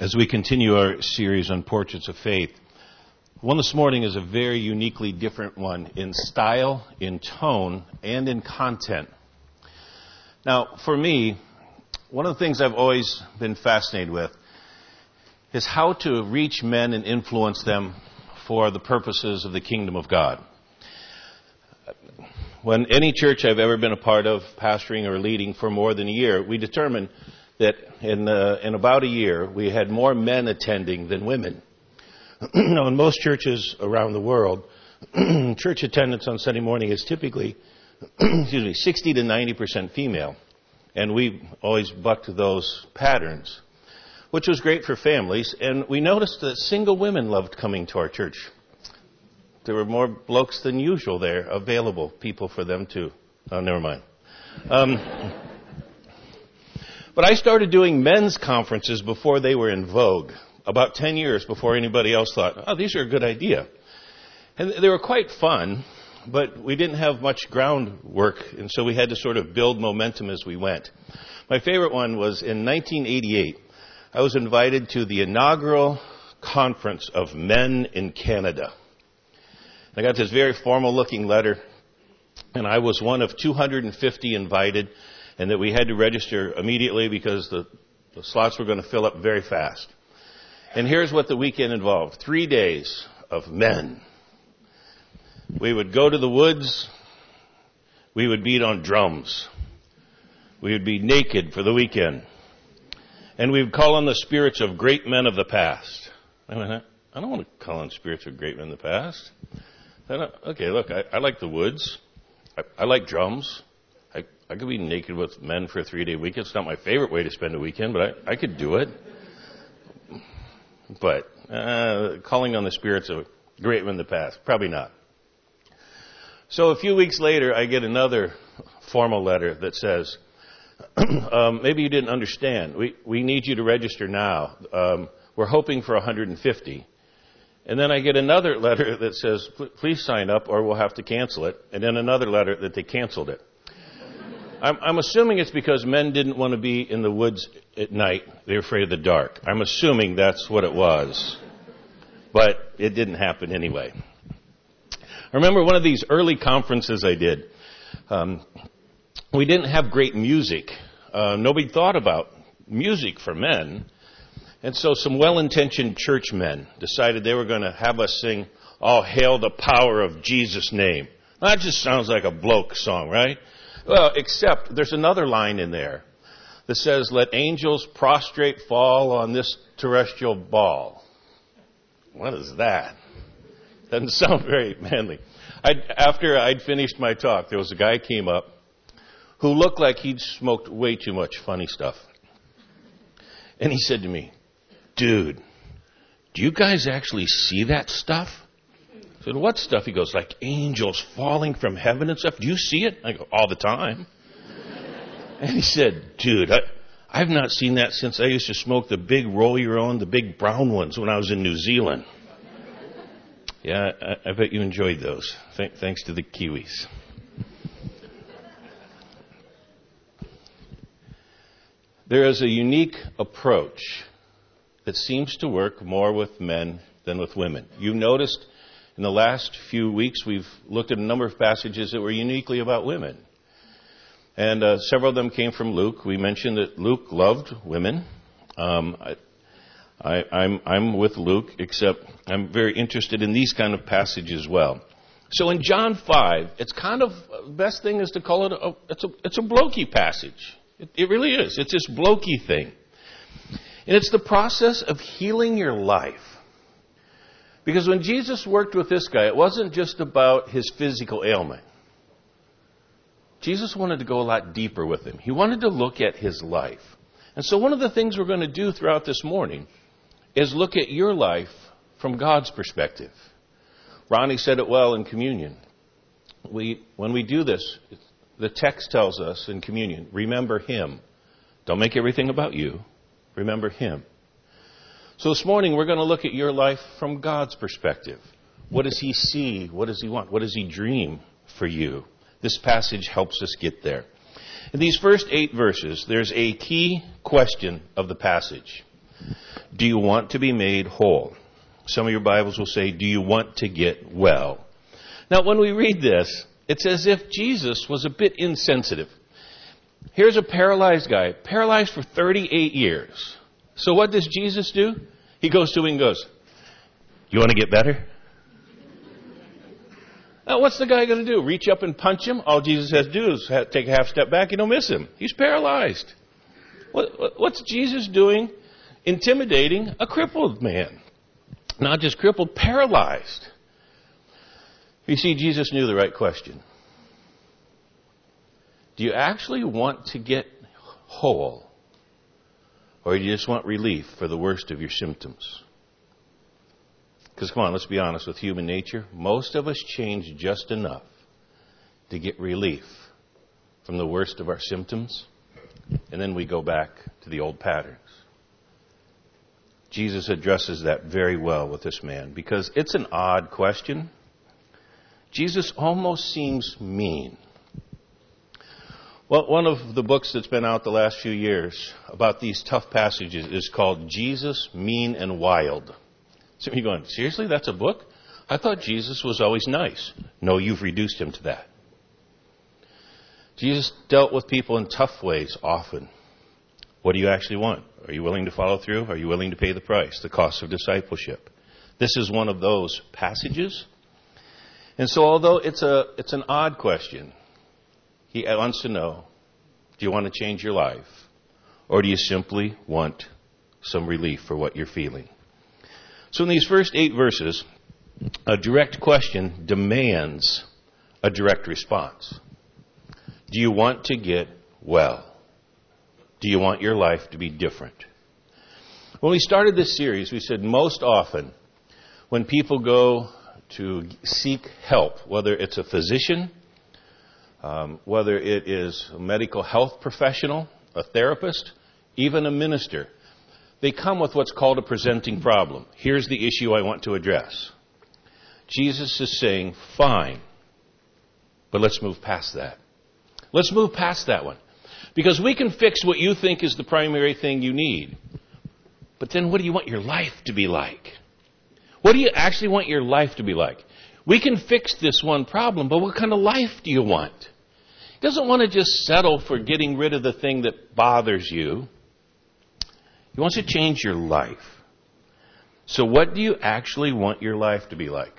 as we continue our series on portraits of faith. One this morning is a very uniquely different one in style, in tone, and in content. Now, for me, one of the things I've always been fascinated with is how to reach men and influence them for the purposes of the kingdom of God. When any church I've ever been a part of, pastoring or leading for more than a year, we determine that in, uh, in about a year we had more men attending than women. now, in most churches around the world, church attendance on Sunday morning is typically, excuse me, 60 to 90 percent female, and we always bucked those patterns, which was great for families. And we noticed that single women loved coming to our church. There were more blokes than usual there available, people for them too. Oh, never mind. Um, but I started doing men's conferences before they were in vogue, about 10 years before anybody else thought, oh, these are a good idea. And they were quite fun, but we didn't have much groundwork, and so we had to sort of build momentum as we went. My favorite one was in 1988. I was invited to the inaugural conference of men in Canada. I got this very formal looking letter, and I was one of 250 invited and that we had to register immediately because the, the slots were going to fill up very fast. And here's what the weekend involved. Three days of men. We would go to the woods. We would beat on drums. We would be naked for the weekend. And we would call on the spirits of great men of the past. I went, I don't want to call on spirits of great men of the past. okay, look, I, I like the woods. I like drums. I could be naked with men for a three day weekend. It's not my favorite way to spend a weekend, but I, I could do it. But uh, calling on the spirits of great men in the past, probably not. So a few weeks later, I get another formal letter that says, um, maybe you didn't understand. We, we need you to register now. Um, we're hoping for 150. And then I get another letter that says, please sign up or we'll have to cancel it. And then another letter that they canceled it. I'm, I'm assuming it's because men didn't want to be in the woods at night. They're afraid of the dark. I'm assuming that's what it was. But it didn't happen anyway. I remember one of these early conferences I did. Um, we didn't have great music. Uh, nobody thought about music for men. And so some well-intentioned churchmen decided they were going to have us sing, All Hail the Power of Jesus' Name. That just sounds like a bloke song, right? Well, except there's another line in there that says, let angels prostrate fall on this terrestrial ball. What is that? Doesn't sound very manly. I'd, after I'd finished my talk, there was a guy came up who looked like he'd smoked way too much funny stuff. And he said to me, dude, do you guys actually see that stuff? Said, what stuff? He goes, like angels falling from heaven and stuff. Do you see it? I go, all the time. and he said, dude, I, I've not seen that since I used to smoke the big roll your own, the big brown ones when I was in New Zealand. Yeah, I, I bet you enjoyed those. Th- thanks to the Kiwis. There is a unique approach that seems to work more with men than with women. You noticed in the last few weeks, we've looked at a number of passages that were uniquely about women. And uh, several of them came from Luke. We mentioned that Luke loved women. Um, I, I'm, I'm with Luke, except I'm very interested in these kind of passages as well. So in John 5, it's kind of, the best thing is to call it a, it's a, it's a blokey passage. It, it really is. It's this blokey thing. And it's the process of healing your life because when Jesus worked with this guy, it wasn't just about his physical ailment. Jesus wanted to go a lot deeper with him. He wanted to look at his life. And so one of the things we're going to do throughout this morning is look at your life from God's perspective. Ronnie said it well in communion. We, when we do this, the text tells us in communion, remember him. Don't make everything about you. Remember him. So this morning we're going to look at your life from God's perspective. What does He see? What does He want? What does He dream for you? This passage helps us get there. In these first eight verses, there's a key question of the passage. Do you want to be made whole? Some of your Bibles will say, Do you want to get well? Now, when we read this, it's as if Jesus was a bit insensitive. Here's a paralyzed guy, paralyzed for 38 years. So what does Jesus do? He goes to him and goes, You want to get better? Now, what's the guy going to do? Reach up and punch him? All Jesus has to do is take a half step back. You don't miss him. He's paralyzed. What, what's Jesus doing? Intimidating a crippled man. Not just crippled, paralyzed. You see, Jesus knew the right question. Do you actually want to get whole? Or you just want relief for the worst of your symptoms? Because come on, let's be honest with human nature. Most of us change just enough to get relief from the worst of our symptoms, and then we go back to the old patterns. Jesus addresses that very well with this man because it's an odd question. Jesus almost seems mean. Well, one of the books that's been out the last few years about these tough passages is called Jesus, Mean and Wild. So you're going, seriously, that's a book? I thought Jesus was always nice. No, you've reduced him to that. Jesus dealt with people in tough ways often. What do you actually want? Are you willing to follow through? Are you willing to pay the price, the cost of discipleship? This is one of those passages. And so, although it's, a, it's an odd question, he wants to know do you want to change your life? Or do you simply want some relief for what you're feeling? So, in these first eight verses, a direct question demands a direct response. Do you want to get well? Do you want your life to be different? When we started this series, we said most often when people go to seek help, whether it's a physician, um, whether it is a medical health professional, a therapist, even a minister, they come with what's called a presenting problem. Here's the issue I want to address. Jesus is saying, fine, but let's move past that. Let's move past that one. Because we can fix what you think is the primary thing you need. But then what do you want your life to be like? What do you actually want your life to be like? We can fix this one problem, but what kind of life do you want? He doesn't want to just settle for getting rid of the thing that bothers you. He wants to change your life. So, what do you actually want your life to be like?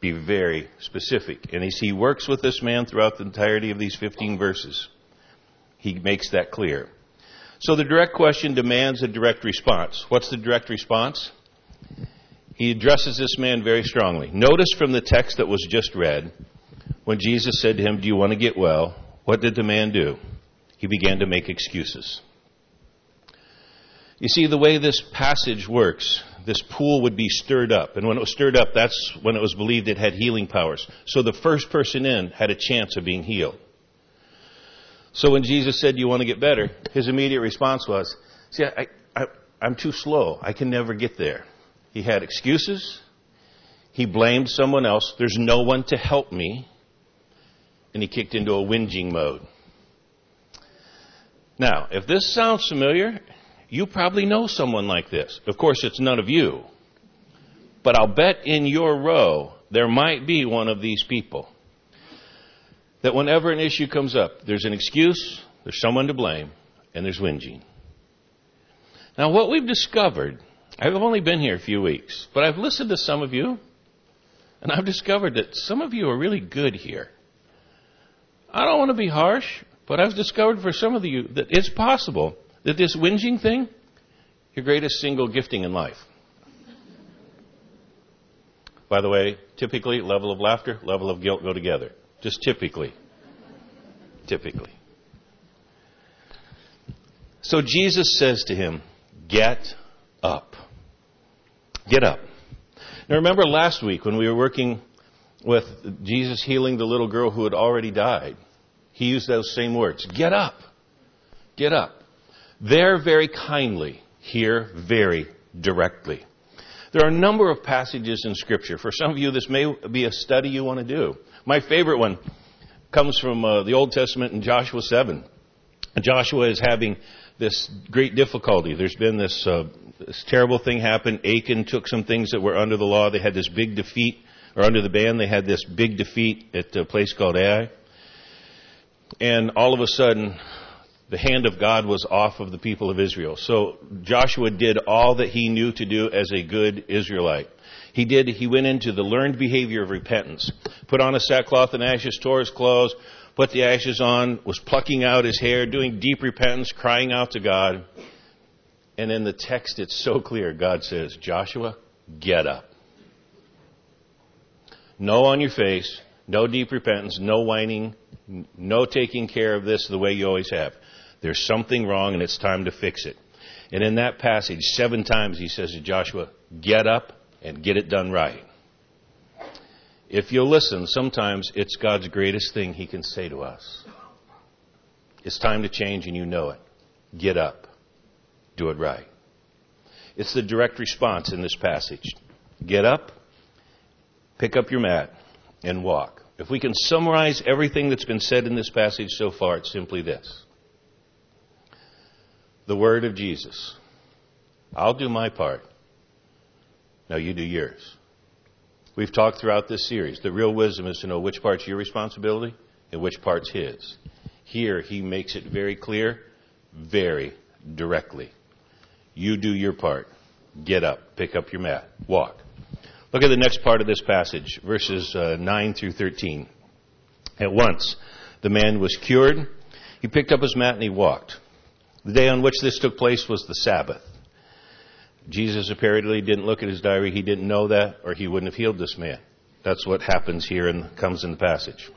Be very specific. And he works with this man throughout the entirety of these 15 verses, he makes that clear. So, the direct question demands a direct response. What's the direct response? He addresses this man very strongly. Notice from the text that was just read, when Jesus said to him, Do you want to get well? What did the man do? He began to make excuses. You see, the way this passage works, this pool would be stirred up. And when it was stirred up, that's when it was believed it had healing powers. So the first person in had a chance of being healed. So when Jesus said, you want to get better? His immediate response was, See, I, I, I'm too slow. I can never get there. He had excuses. He blamed someone else. There's no one to help me. And he kicked into a whinging mode. Now, if this sounds familiar, you probably know someone like this. Of course, it's none of you. But I'll bet in your row there might be one of these people. That whenever an issue comes up, there's an excuse, there's someone to blame, and there's whinging. Now, what we've discovered, I've only been here a few weeks, but I've listened to some of you, and I've discovered that some of you are really good here. I don't want to be harsh, but I've discovered for some of you that it's possible that this whinging thing, your greatest single gifting in life. By the way, typically, level of laughter, level of guilt go together. Just typically. Typically. So Jesus says to him, Get up. Get up. Now remember last week when we were working with Jesus healing the little girl who had already died, he used those same words. Get up. Get up. There very kindly, here very directly. There are a number of passages in Scripture. For some of you, this may be a study you want to do. My favorite one comes from uh, the Old Testament in Joshua 7. Joshua is having this great difficulty. There's been this uh, this terrible thing happened. Achan took some things that were under the law. They had this big defeat, or under the ban, they had this big defeat at a place called Ai. And all of a sudden, the hand of God was off of the people of Israel. So Joshua did all that he knew to do as a good Israelite. He did, he went into the learned behavior of repentance. Put on a sackcloth and ashes, tore his clothes, put the ashes on, was plucking out his hair, doing deep repentance, crying out to God. And in the text, it's so clear. God says, Joshua, get up. No on your face, no deep repentance, no whining, no taking care of this the way you always have. There's something wrong and it's time to fix it. And in that passage, seven times he says to Joshua, get up and get it done right. If you'll listen, sometimes it's God's greatest thing he can say to us. It's time to change and you know it. Get up. Do it right. It's the direct response in this passage. Get up, pick up your mat, and walk. If we can summarize everything that's been said in this passage so far, it's simply this the word of Jesus. I'll do my part. Now you do yours. We've talked throughout this series. The real wisdom is to know which part's your responsibility and which part's his. Here, he makes it very clear, very directly. You do your part. Get up, pick up your mat, walk. Look at the next part of this passage, verses uh, 9 through 13. At once, the man was cured. He picked up his mat and he walked. The day on which this took place was the Sabbath. Jesus apparently didn't look at his diary. He didn't know that, or he wouldn't have healed this man. That's what happens here and comes in the passage.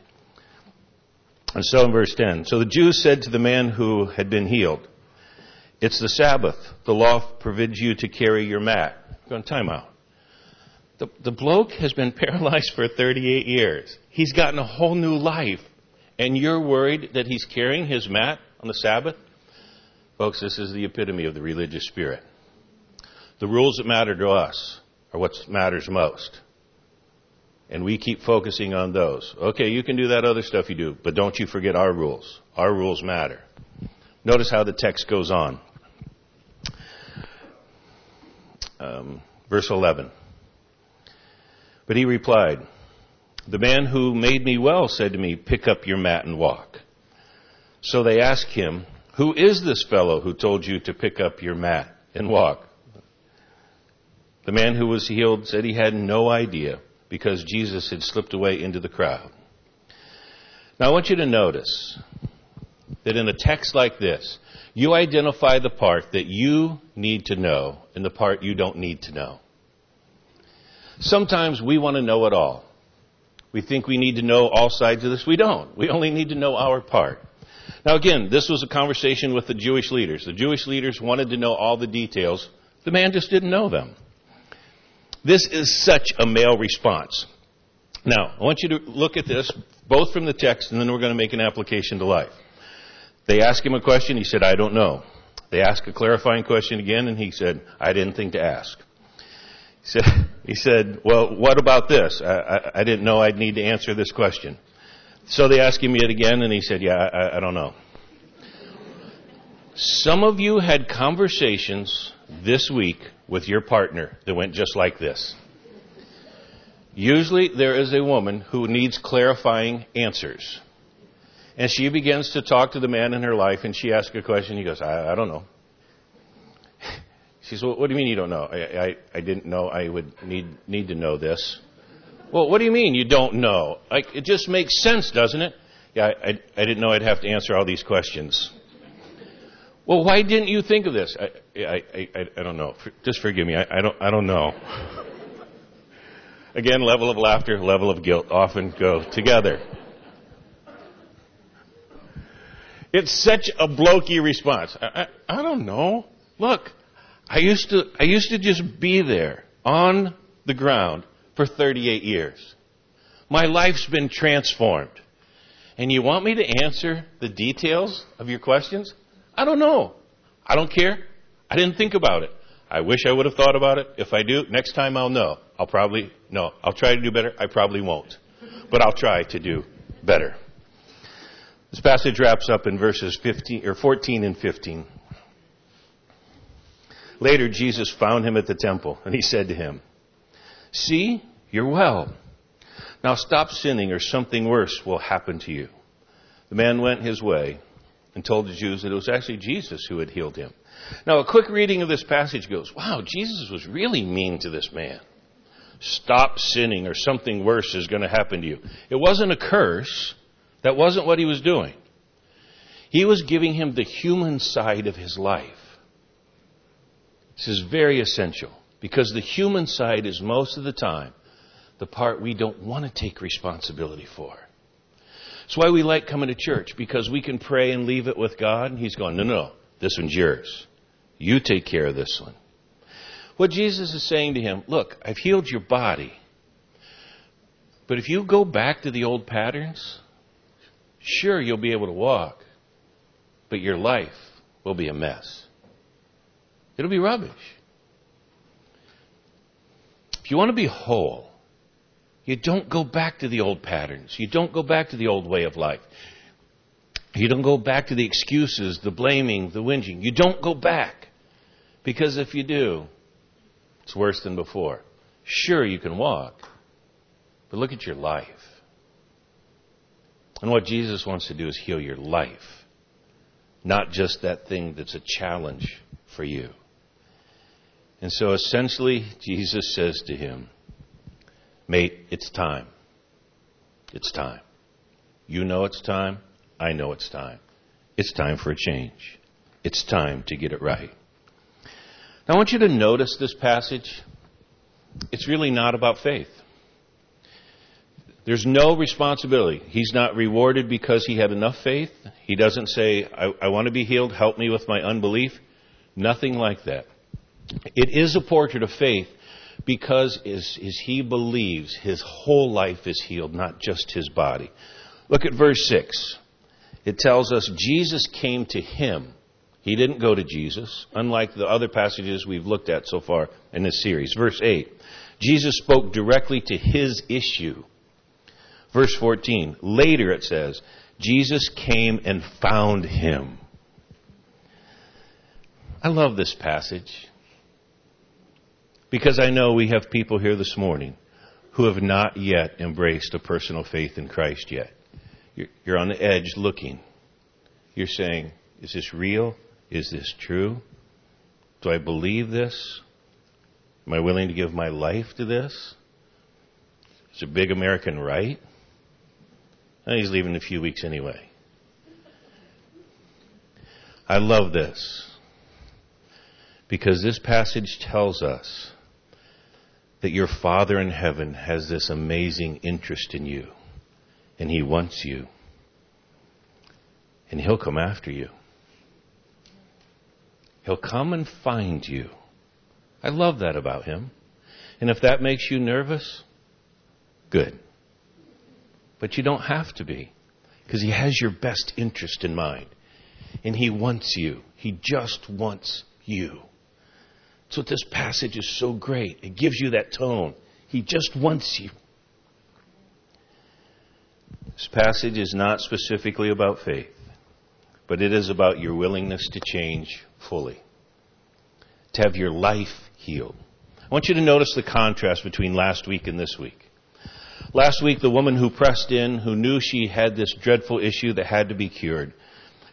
And so in verse 10, so the Jews said to the man who had been healed, It's the Sabbath. The law forbids you to carry your mat. Go on time out. The, the bloke has been paralyzed for 38 years. He's gotten a whole new life. And you're worried that he's carrying his mat on the Sabbath? Folks, this is the epitome of the religious spirit. The rules that matter to us are what matters most. And we keep focusing on those. Okay, you can do that other stuff you do, but don't you forget our rules. Our rules matter. Notice how the text goes on. Um, verse 11. But he replied, The man who made me well said to me, Pick up your mat and walk. So they asked him, who is this fellow who told you to pick up your mat and walk? The man who was healed said he had no idea because Jesus had slipped away into the crowd. Now I want you to notice that in a text like this, you identify the part that you need to know and the part you don't need to know. Sometimes we want to know it all. We think we need to know all sides of this. We don't. We only need to know our part. Now again, this was a conversation with the Jewish leaders. The Jewish leaders wanted to know all the details. The man just didn't know them. This is such a male response. Now, I want you to look at this both from the text and then we're going to make an application to life. They asked him a question, he said, I don't know. They asked a clarifying question again and he said, I didn't think to ask. He said, he said well, what about this? I, I, I didn't know I'd need to answer this question. So they asked him yet again, and he said, Yeah, I, I don't know. Some of you had conversations this week with your partner that went just like this. Usually there is a woman who needs clarifying answers. And she begins to talk to the man in her life and she asks a question. He goes, I, I don't know. She says, well, what do you mean you don't know? I, I, I didn't know I would need, need to know this. Well, what do you mean you don't know? It just makes sense, doesn't it? Yeah, I, I didn't know I'd have to answer all these questions. Well, why didn't you think of this? I, I, I, I don't know. Just forgive me. I, I don't, I don't know. Again, level of laughter, level of guilt often go together. It's such a blokey response. I, I, I don't know. Look, I used to, I used to just be there on the ground for 38 years. My life's been transformed. And you want me to answer the details of your questions? I don't know. I don't care. I didn't think about it. I wish I would have thought about it. If I do, next time I'll know. I'll probably, no, I'll try to do better. I probably won't. But I'll try to do better. This passage wraps up in verses 15, or 14 and 15. Later, Jesus found him at the temple, and he said to him, See, you're well. Now stop sinning, or something worse will happen to you. The man went his way and told the Jews that it was actually Jesus who had healed him. Now, a quick reading of this passage goes, Wow, Jesus was really mean to this man. Stop sinning, or something worse is going to happen to you. It wasn't a curse. That wasn't what he was doing. He was giving him the human side of his life. This is very essential because the human side is most of the time the part we don't want to take responsibility for. That's why we like coming to church because we can pray and leave it with God. And He's going, no, no, no, this one's yours. You take care of this one. What Jesus is saying to him, look, I've healed your body. But if you go back to the old patterns, sure, you'll be able to walk, but your life will be a mess. It'll be rubbish. If you want to be whole, you don't go back to the old patterns. You don't go back to the old way of life. You don't go back to the excuses, the blaming, the whinging. You don't go back. Because if you do, it's worse than before. Sure, you can walk, but look at your life. And what Jesus wants to do is heal your life, not just that thing that's a challenge for you. And so essentially, Jesus says to him, Mate, it's time. It's time. You know it's time. I know it's time. It's time for a change. It's time to get it right. Now, I want you to notice this passage. It's really not about faith. There's no responsibility. He's not rewarded because he had enough faith. He doesn't say, I, I want to be healed, help me with my unbelief. Nothing like that. It is a portrait of faith because as, as he believes, his whole life is healed, not just his body. Look at verse 6. It tells us Jesus came to him. He didn't go to Jesus, unlike the other passages we've looked at so far in this series. Verse 8. Jesus spoke directly to his issue. Verse 14. Later it says, Jesus came and found him. I love this passage. Because I know we have people here this morning who have not yet embraced a personal faith in Christ yet. You're, on the edge looking. You're saying, is this real? Is this true? Do I believe this? Am I willing to give my life to this? It's a big American right. And he's leaving in a few weeks anyway. I love this because this passage tells us that your Father in heaven has this amazing interest in you, and He wants you, and He'll come after you. He'll come and find you. I love that about Him. And if that makes you nervous, good. But you don't have to be, because He has your best interest in mind. And He wants you. He just wants you. That's what this passage is so great. It gives you that tone. He just wants you. This passage is not specifically about faith, but it is about your willingness to change fully, to have your life healed. I want you to notice the contrast between last week and this week. Last week, the woman who pressed in, who knew she had this dreadful issue that had to be cured,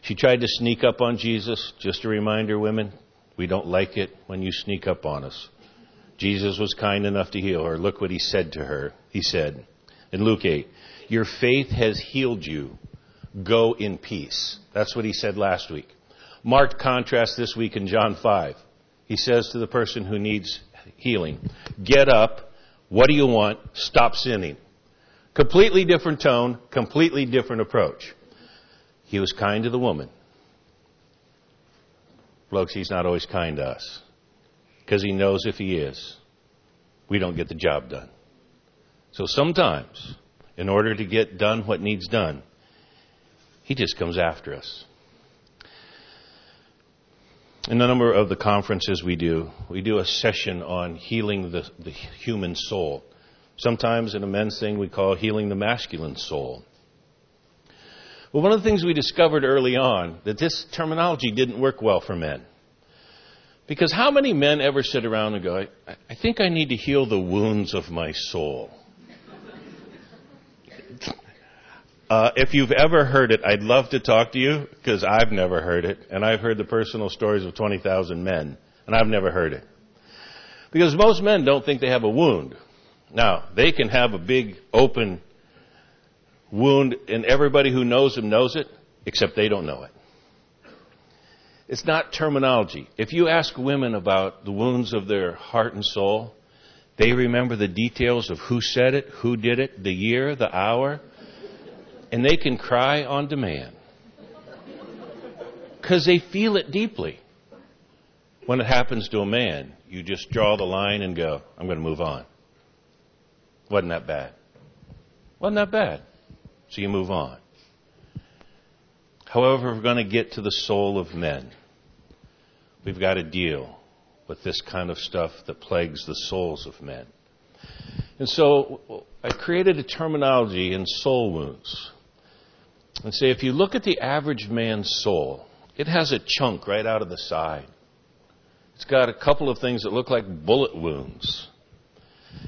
she tried to sneak up on Jesus. Just a reminder, women, we don't like it when you sneak up on us. Jesus was kind enough to heal her. Look what he said to her. He said in Luke 8, Your faith has healed you. Go in peace. That's what he said last week. Marked contrast this week in John 5. He says to the person who needs healing, Get up. What do you want? Stop sinning. Completely different tone, completely different approach. He was kind to the woman. Folks, he's not always kind to us. Because he knows if he is, we don't get the job done. So sometimes, in order to get done what needs done, he just comes after us. In a number of the conferences we do, we do a session on healing the, the human soul. Sometimes in a men's thing we call healing the masculine soul. Well, one of the things we discovered early on that this terminology didn't work well for men. Because how many men ever sit around and go, I, I think I need to heal the wounds of my soul? Uh, if you've ever heard it, I'd love to talk to you because I've never heard it, and I've heard the personal stories of 20,000 men, and I've never heard it. Because most men don't think they have a wound. Now, they can have a big open wound, and everybody who knows them knows it, except they don't know it. It's not terminology. If you ask women about the wounds of their heart and soul, they remember the details of who said it, who did it, the year, the hour, and they can cry on demand. Because they feel it deeply. When it happens to a man, you just draw the line and go, I'm going to move on. Wasn't that bad? Wasn't that bad? So you move on. However, we're going to get to the soul of men. We've got to deal with this kind of stuff that plagues the souls of men. And so I created a terminology in soul wounds. And say, if you look at the average man's soul, it has a chunk right out of the side. It's got a couple of things that look like bullet wounds.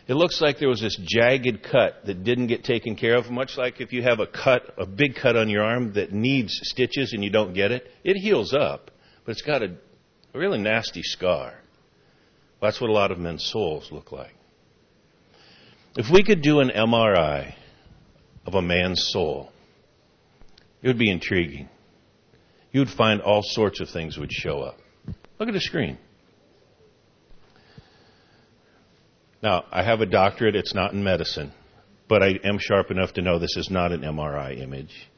It looks like there was this jagged cut that didn't get taken care of, much like if you have a cut, a big cut on your arm that needs stitches and you don't get it. It heals up, but it's got a really nasty scar. That's what a lot of men's souls look like. If we could do an MRI of a man's soul, it would be intriguing. You would find all sorts of things would show up. Look at the screen. Now, I have a doctorate. It's not in medicine. But I am sharp enough to know this is not an MRI image.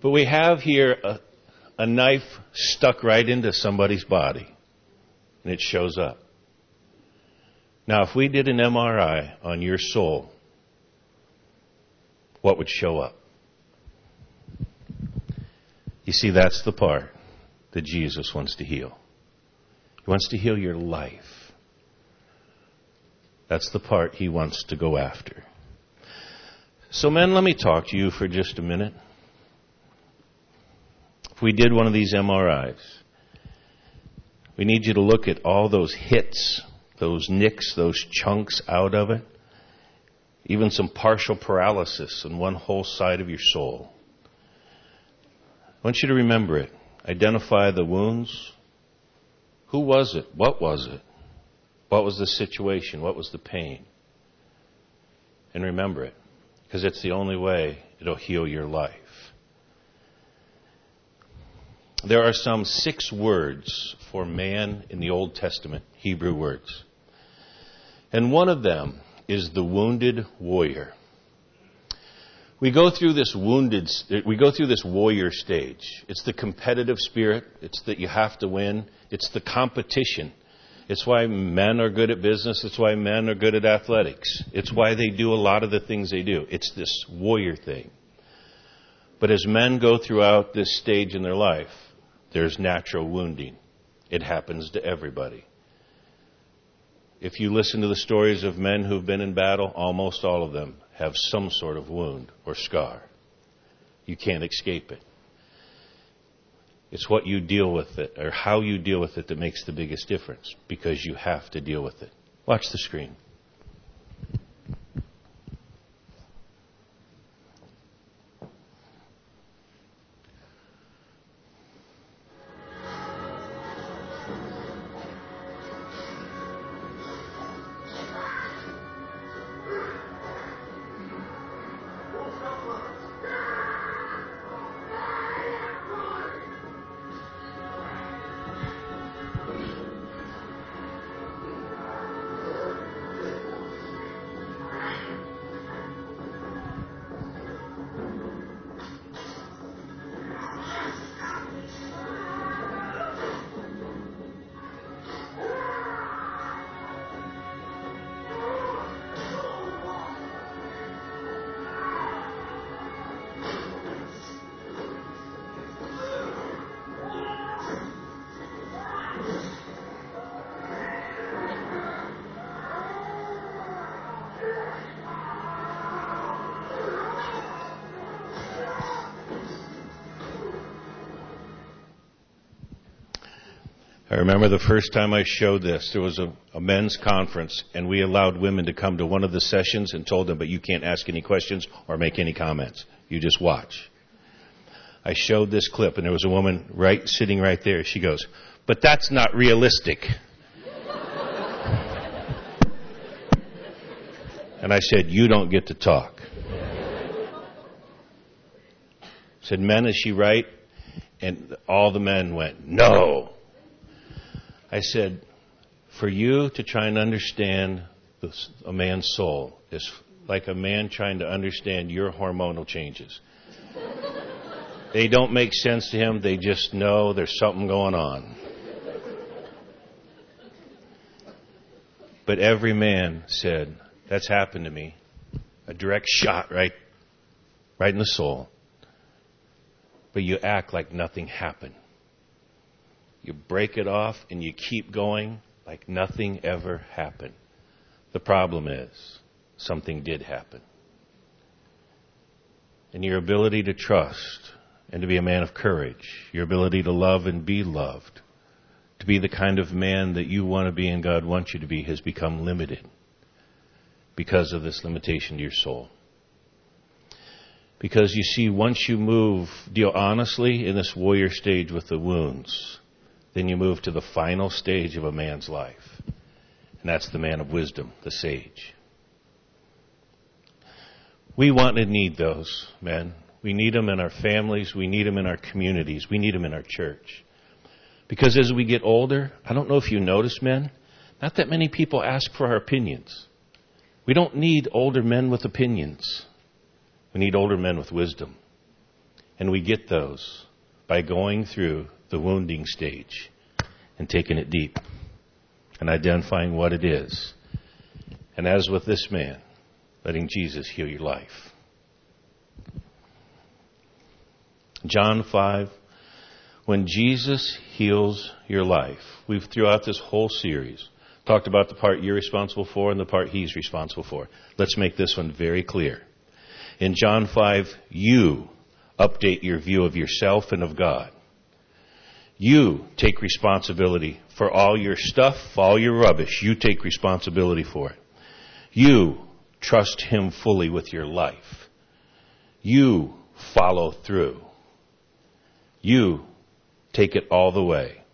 But we have here a, a knife stuck right into somebody's body. And it shows up. Now, if we did an MRI on your soul, what would show up? You see, that's the part that Jesus wants to heal. He wants to heal your life. That's the part he wants to go after. So, men, let me talk to you for just a minute. If we did one of these MRIs, we need you to look at all those hits, those nicks, those chunks out of it, even some partial paralysis on one whole side of your soul. I want you to remember it. Identify the wounds. Who was it? What was it? What was the situation? What was the pain? And remember it, because it's the only way it'll heal your life. There are some six words for man in the Old Testament, Hebrew words. And one of them is the wounded warrior. We go through this wounded, we go through this warrior stage. It's the competitive spirit. It's that you have to win. It's the competition. It's why men are good at business. It's why men are good at athletics. It's why they do a lot of the things they do. It's this warrior thing. But as men go throughout this stage in their life, there's natural wounding. It happens to everybody. If you listen to the stories of men who've been in battle, almost all of them have some sort of wound or scar. You can't escape it. It's what you deal with it, or how you deal with it, that makes the biggest difference, because you have to deal with it. Watch the screen. Remember the first time I showed this, there was a, a, men's conference, and we allowed women to come to one of the sessions and told them, but you can't ask any questions or make any comments. You just watch. I showed this clip, and there was a woman right sitting right there. She goes, but that's not realistic. and I said, you don't get to talk. I said, men, is she right? And all the men went, no. I said, for you to try and understand this, a man's soul is like a man trying to understand your hormonal changes. they don't make sense to him, they just know there's something going on. But every man said, That's happened to me. A direct shot right, right in the soul. But you act like nothing happened. You break it off and you keep going like nothing ever happened. The problem is, something did happen. And your ability to trust and to be a man of courage, your ability to love and be loved, to be the kind of man that you want to be and God wants you to be, has become limited because of this limitation to your soul. Because you see, once you move, deal honestly in this warrior stage with the wounds, then you move to the final stage of a man's life. And that's the man of wisdom, the sage. We want and need those men. We need them in our families. We need them in our communities. We need them in our church. Because as we get older, I don't know if you notice, men, not that many people ask for our opinions. We don't need older men with opinions. We need older men with wisdom. And we get those by going through the wounding stage and taking it deep and identifying what it is. And as with this man, letting Jesus heal your life. John 5, when Jesus heals your life, we've throughout this whole series talked about the part you're responsible for and the part he's responsible for. Let's make this one very clear. In John 5, you update your view of yourself and of God. You take responsibility for all your stuff, all your rubbish. You take responsibility for it. You trust Him fully with your life. You follow through. You take it all the way.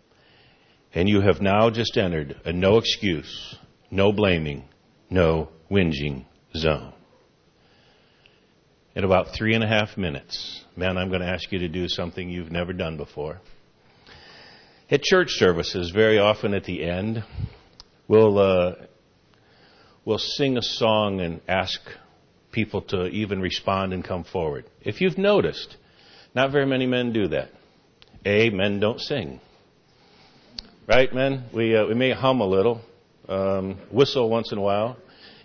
And you have now just entered a no excuse, no blaming, no whinging zone. In about three and a half minutes, man, I'm going to ask you to do something you've never done before. At church services, very often at the end, we'll, uh, we'll sing a song and ask people to even respond and come forward. If you've noticed, not very many men do that. A, men don't sing. Right, men? We, uh, we may hum a little, um, whistle once in a while,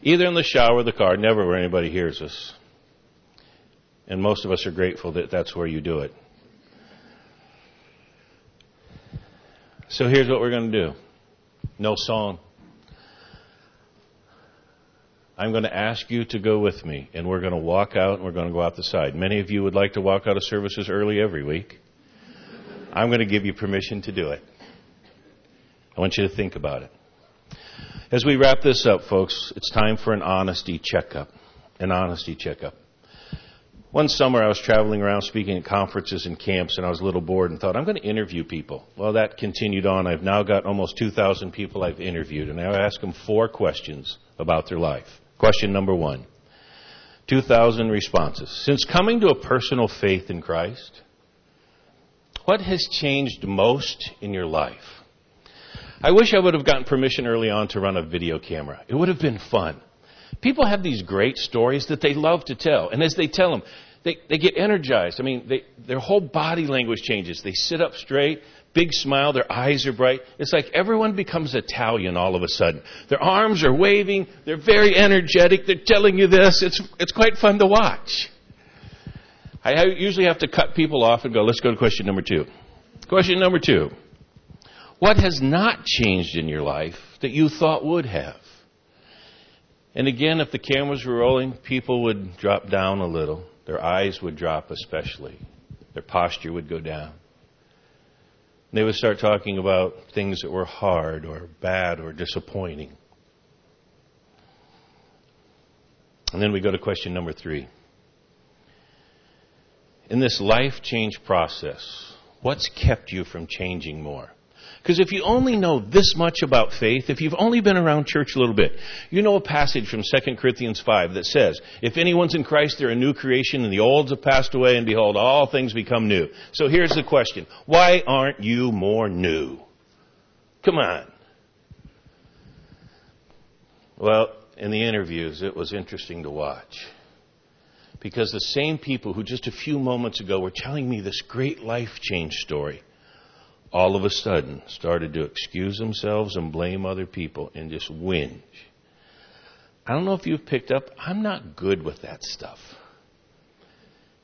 either in the shower or the car, never where anybody hears us. And most of us are grateful that that's where you do it. So here's what we're going to do no song. I'm going to ask you to go with me, and we're going to walk out and we're going to go out the side. Many of you would like to walk out of services early every week. I'm going to give you permission to do it. I want you to think about it. As we wrap this up, folks, it's time for an honesty checkup. An honesty checkup. One summer I was traveling around speaking at conferences and camps and I was a little bored and thought, I'm going to interview people. Well, that continued on. I've now got almost 2,000 people I've interviewed and I ask them four questions about their life. Question number one. 2,000 responses. Since coming to a personal faith in Christ, what has changed most in your life? I wish I would have gotten permission early on to run a video camera. It would have been fun. People have these great stories that they love to tell. And as they tell them, they, they get energized. I mean, they, their whole body language changes. They sit up straight, big smile, their eyes are bright. It's like everyone becomes Italian all of a sudden. Their arms are waving, they're very energetic, they're telling you this. It's, it's quite fun to watch. I usually have to cut people off and go, let's go to question number two. Question number two. What has not changed in your life that you thought would have? And again, if the cameras were rolling, people would drop down a little. Their eyes would drop, especially. Their posture would go down. They would start talking about things that were hard or bad or disappointing. And then we go to question number three. In this life change process, what's kept you from changing more? Because if you only know this much about faith, if you've only been around church a little bit, you know a passage from 2 Corinthians 5 that says, If anyone's in Christ, they're a new creation, and the olds have passed away, and behold, all things become new. So here's the question Why aren't you more new? Come on. Well, in the interviews, it was interesting to watch. Because the same people who just a few moments ago were telling me this great life change story all of a sudden started to excuse themselves and blame other people and just whinge. I don't know if you've picked up, I'm not good with that stuff.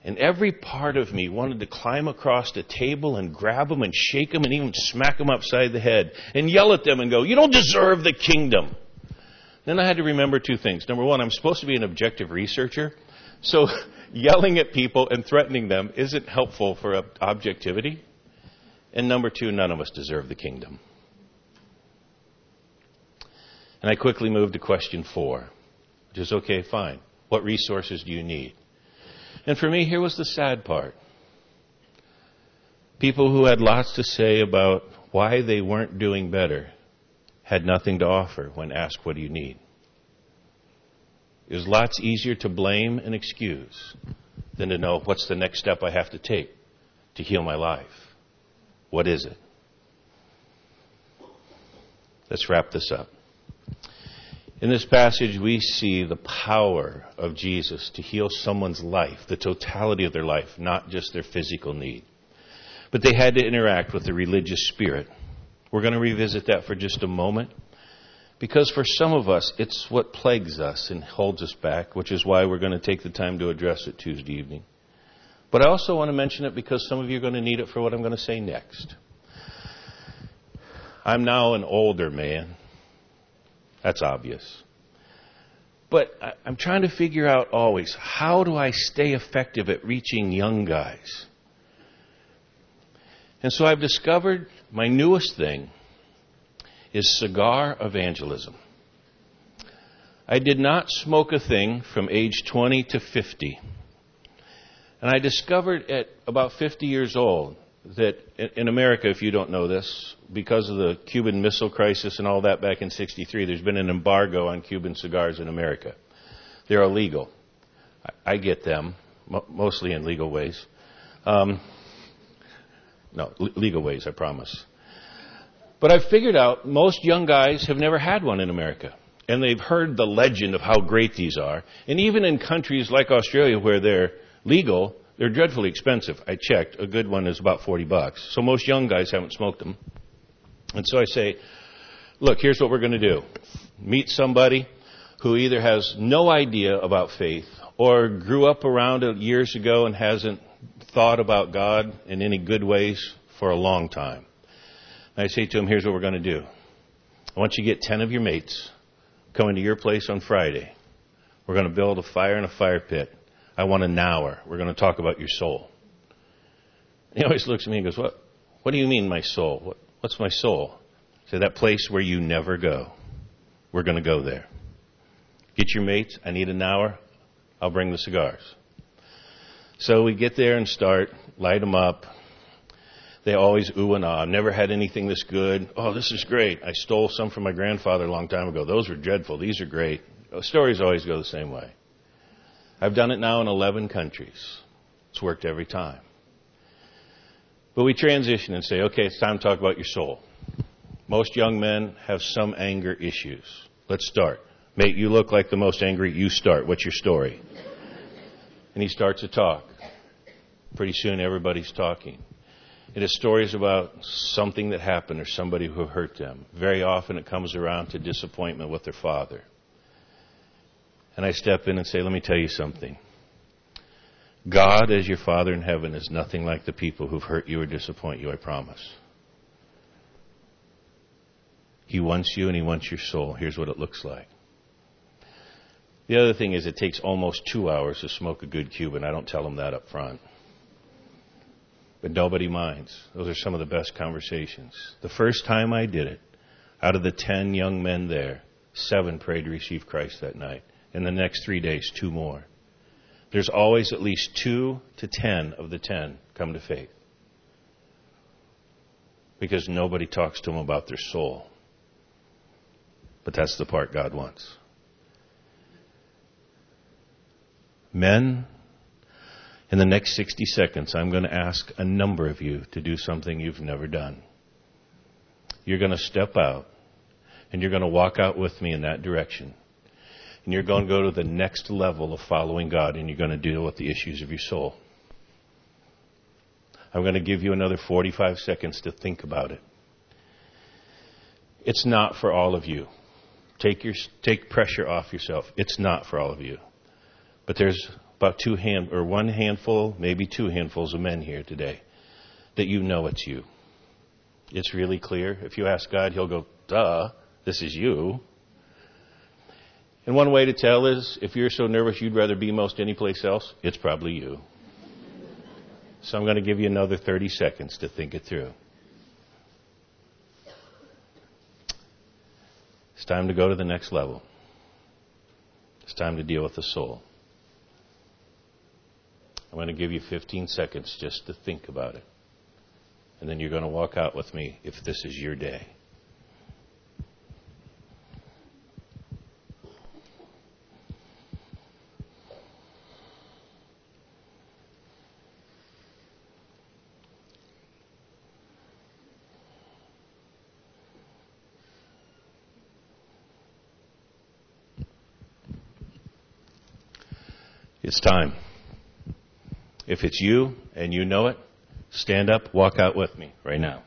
And every part of me wanted to climb across the table and grab them and shake them and even smack them upside the head and yell at them and go, You don't deserve the kingdom. Then I had to remember two things. Number one, I'm supposed to be an objective researcher. So yelling at people and threatening them isn't helpful for objectivity. And number two, none of us deserve the kingdom. And I quickly moved to question four, which is okay, fine. What resources do you need? And for me, here was the sad part. People who had lots to say about why they weren't doing better had nothing to offer when asked, What do you need? It was lots easier to blame and excuse than to know what's the next step I have to take to heal my life. What is it? Let's wrap this up. In this passage, we see the power of Jesus to heal someone's life, the totality of their life, not just their physical need. But they had to interact with the religious spirit. We're going to revisit that for just a moment. Because for some of us, it's what plagues us and holds us back, which is why we're going to take the time to address it Tuesday evening. But I also want to mention it because some of you are going to need it for what I'm going to say next. I'm now an older man. That's obvious. But I'm trying to figure out always how do I stay effective at reaching young guys? And so I've discovered my newest thing is cigar evangelism. I did not smoke a thing from age 20 to 50. And I discovered at about 50 years old that in America, if you don't know this, because of the Cuban Missile Crisis and all that back in 63, there's been an embargo on Cuban cigars in America. They're illegal. I get them, mostly in legal ways. Um, no, legal ways, I promise. But I've figured out most young guys have never had one in America. And they've heard the legend of how great these are. And even in countries like Australia where they're legal, they're dreadfully expensive. I checked. A good one is about 40 bucks. So most young guys haven't smoked them. And so I say, look, here's what we're going to do. Meet somebody who either has no idea about faith or grew up around it years ago and hasn't thought about God in any good ways for a long time. And I say to him, here's what we're going to do. I want you to get 10 of your mates coming to your place on Friday. We're going to build a fire in a fire pit. I want an hour. We're going to talk about your soul. And he always looks at me and goes, What, what do you mean, my soul? What, what's my soul? Say, That place where you never go. We're going to go there. Get your mates. I need an hour. I'll bring the cigars. So we get there and start, light them up. They always ooh and ah. I've never had anything this good. Oh, this is great. I stole some from my grandfather a long time ago. Those were dreadful. These are great. Stories always go the same way. I've done it now in 11 countries. It's worked every time. But we transition and say, okay, it's time to talk about your soul. Most young men have some anger issues. Let's start. Mate, you look like the most angry. You start. What's your story? And he starts to talk. Pretty soon everybody's talking. It is stories about something that happened or somebody who hurt them. Very often it comes around to disappointment with their father and I step in and say, Let me tell you something. God, as your Father in heaven, is nothing like the people who've hurt you or disappoint you, I promise. He wants you and He wants your soul. Here's what it looks like. The other thing is, it takes almost two hours to smoke a good Cuban. I don't tell them that up front. but nobody minds. Those are some of the best conversations. The first time I did it, out of the ten young men there, seven prayed to receive Christ that night. In the next three days, two more. There's always at least two to ten of the ten come to faith. Because nobody talks to them about their soul. But that's the part God wants. Men, in the next 60 seconds, I'm going to ask a number of you to do something you've never done. You're going to step out and you're going to walk out with me in that direction. And you're going to go to the next level of following God and you're going to deal with the issues of your soul. I'm going to give you another 45 seconds to think about it. It's not for all of you. Take your take pressure off yourself. It's not for all of you. But there's about two hand or one handful, maybe two handfuls of men here today that you know it's you. It's really clear. If you ask God, he'll go, "Duh, this is you." And one way to tell is if you're so nervous you'd rather be most anyplace else, it's probably you. So I'm going to give you another 30 seconds to think it through. It's time to go to the next level. It's time to deal with the soul. I'm going to give you 15 seconds just to think about it. And then you're going to walk out with me if this is your day. It's time. If it's you and you know it, stand up, walk out with me right now.